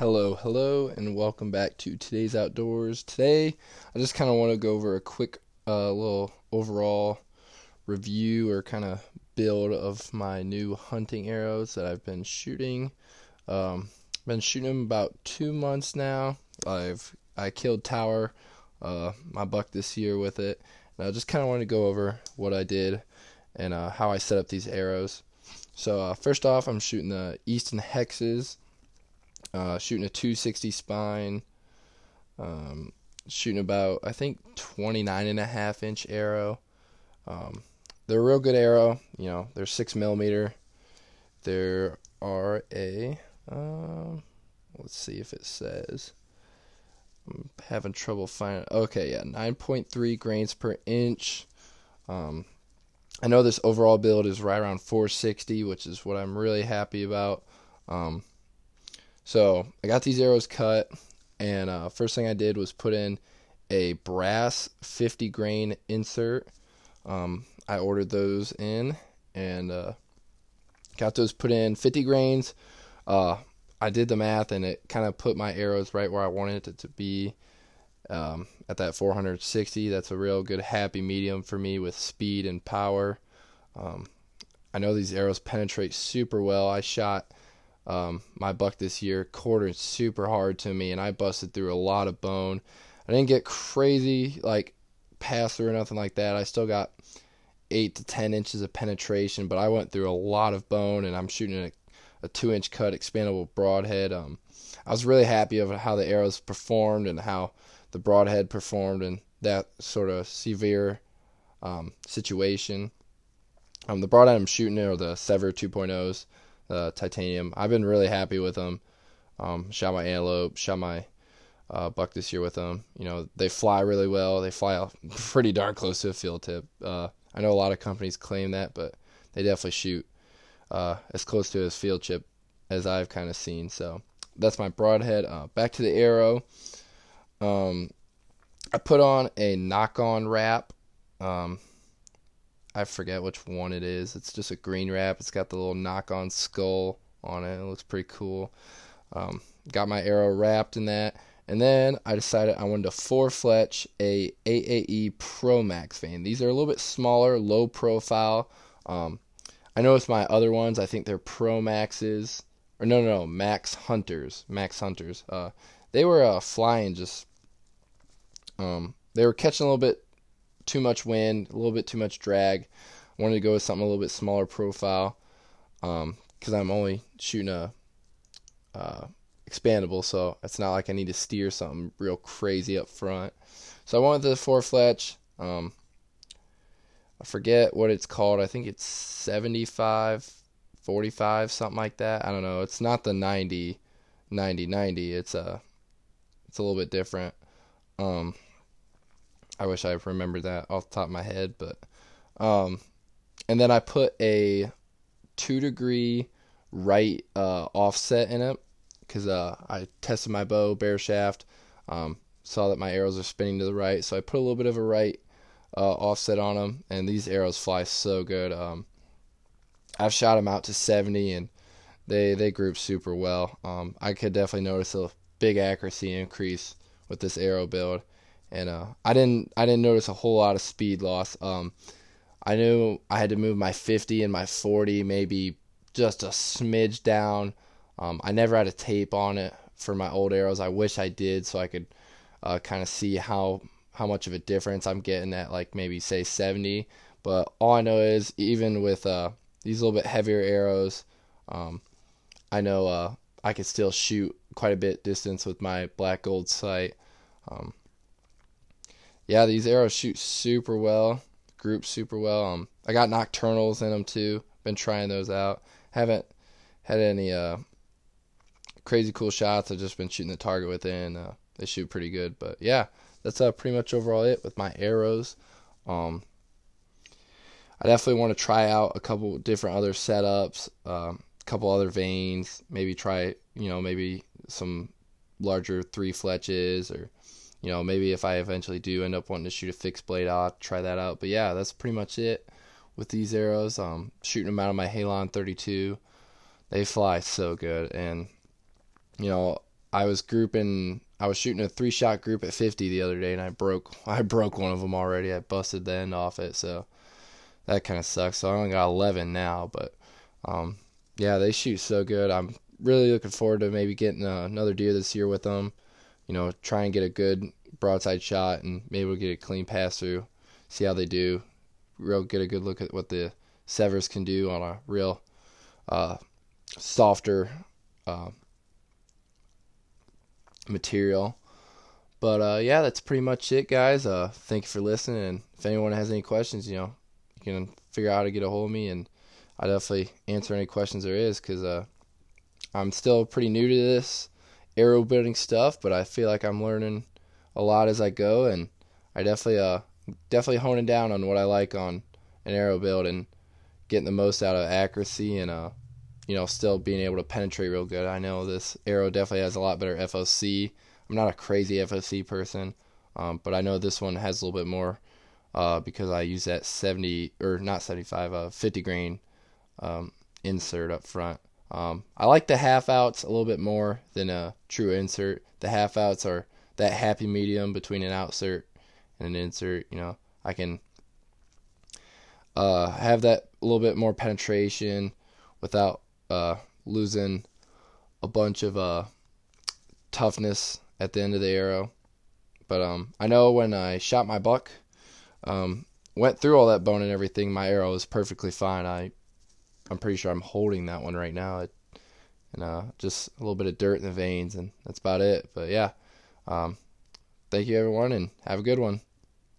Hello, hello, and welcome back to today's outdoors. Today, I just kind of want to go over a quick uh, little overall review or kind of build of my new hunting arrows that I've been shooting. Um, been shooting them about two months now. I've I killed Tower, uh, my buck this year with it, and I just kind of want to go over what I did and uh, how I set up these arrows. So uh, first off, I'm shooting the Easton Hexxs uh, shooting a 260 spine, um, shooting about I think 29 and a half inch arrow. Um, they're a real good arrow. You know, they're six millimeter. There are a um, let's see if it says. I'm having trouble finding. Okay, yeah, 9.3 grains per inch. Um, I know this overall build is right around 460, which is what I'm really happy about. Um, so I got these arrows cut, and uh, first thing I did was put in a brass 50 grain insert. Um, I ordered those in and uh, got those put in 50 grains. Uh, I did the math and it kind of put my arrows right where I wanted it to be um, at that 460. That's a real good happy medium for me with speed and power. Um, I know these arrows penetrate super well. I shot um, my buck this year quartered super hard to me, and I busted through a lot of bone. I didn't get crazy like pass through or nothing like that. I still got eight to ten inches of penetration, but I went through a lot of bone, and I'm shooting a, a two inch cut expandable broadhead. Um, I was really happy of how the arrows performed and how the broadhead performed in that sort of severe um, situation. Um, the broadhead I'm shooting are the Sevr 2.0s uh, titanium. I've been really happy with them. Um, shot my antelope, shot my uh, buck this year with them. You know, they fly really well. They fly pretty darn close to a field tip. Uh, I know a lot of companies claim that, but they definitely shoot uh, as close to a field tip as I've kind of seen. So that's my broadhead. Uh, back to the arrow. Um, I put on a Nock On wrap. Um, I forget which one it is. It's just a green wrap. It's got the little Nock On skull on it. It looks pretty cool. Um, got my arrow wrapped in that, and then I decided I wanted to four fletch a AAE Pro Max vane. These are a little bit smaller, low profile. Um, I noticed my other ones. I think they're Pro Maxes, or no, no, no, Max Hunters. Max Hunters. Uh, they were uh, flying just. Um, they were catching a little bit too much wind, a little bit too much drag. I wanted to go with something a little bit smaller profile because um, I'm only shooting a uh, expandable, so it's not like I need to steer something real crazy up front. So I wanted the four fletch. Um, I forget what it's called. I think it's 75, 45, something like that. I don't know. It's not the 90, 90, 90. It's a, uh, it's a little bit different. Um, I wish I remembered that off the top of my head, but um, and then I put a two degree right uh, offset in it because uh, I tested my bow bare shaft, um, saw that my arrows are spinning to the right, so I put a little bit of a right uh, offset on them, and these arrows fly so good. Um, I've shot them out to 70, and they they group super well. Um, I could definitely notice a big accuracy increase with this arrow build and uh, I didn't I didn't notice a whole lot of speed loss. Um, I knew I had to move my 50 and my 40 maybe just a smidge down. Um, I never had a tape on it for my old arrows. I wish I did so I could uh, kind of see how how much of a difference I'm getting at like maybe say 70. But all I know is even with uh, these little bit heavier arrows, um, I know uh, I could still shoot quite a bit distance with my black gold sight. Um, yeah, these arrows shoot super well, group super well. Um, I got Nockturnals in them too. Been trying those out. Haven't had any uh crazy cool shots. I've just been shooting the target with it, and uh, they shoot pretty good. But yeah, that's uh, pretty much overall it with my arrows. Um, I definitely want to try out a couple different other setups, um, a couple other vanes. Maybe try, you know, maybe some larger three fletches or you know, maybe if I eventually do end up wanting to shoot a fixed blade, I'll try that out. But yeah, that's pretty much it with these arrows. Um, shooting them out of my Halon 32, they fly so good, and you know, I was grouping. I was shooting a three shot group at 50 the other day, and I broke. I broke one of them already. I busted the end off it, so that kind of sucks. So I only got 11 now, but um, yeah, they shoot so good. I'm really looking forward to maybe getting uh, another deer this year with them. You know, try and get a good broadside shot, and maybe we'll get a clean pass through. See how they do. Real get a good look at what the Sevrs can do on a real uh, softer uh, material. But uh, yeah, that's pretty much it, guys. Uh, thank you for listening. And if anyone has any questions, you know, you can figure out how to get a hold of me, and I definitely answer any questions there is because uh, I'm still pretty new to this arrow building stuff, but I feel like I'm learning a lot as I go, and I definitely uh definitely honing down on what I like on an arrow build and getting the most out of accuracy and uh you know still being able to penetrate real good. I know this arrow definitely has a lot better FOC. I'm not a crazy FOC person, um, but I know this one has a little bit more uh, because I use that 70 or not 75, uh, 50 grain um, insert up front. Um, I like the half outs a little bit more than a true insert. The half outs are that happy medium between an outsert and an insert. You know, I can uh, have that a little bit more penetration without uh, losing a bunch of uh, toughness at the end of the arrow. But um, I know when I shot my buck, um, went through all that bone and everything, my arrow was perfectly fine. I I'm pretty sure I'm holding that one right now. It, and uh, just a little bit of dirt in the vanes, and that's about it. But yeah, um, thank you everyone, and have a good one.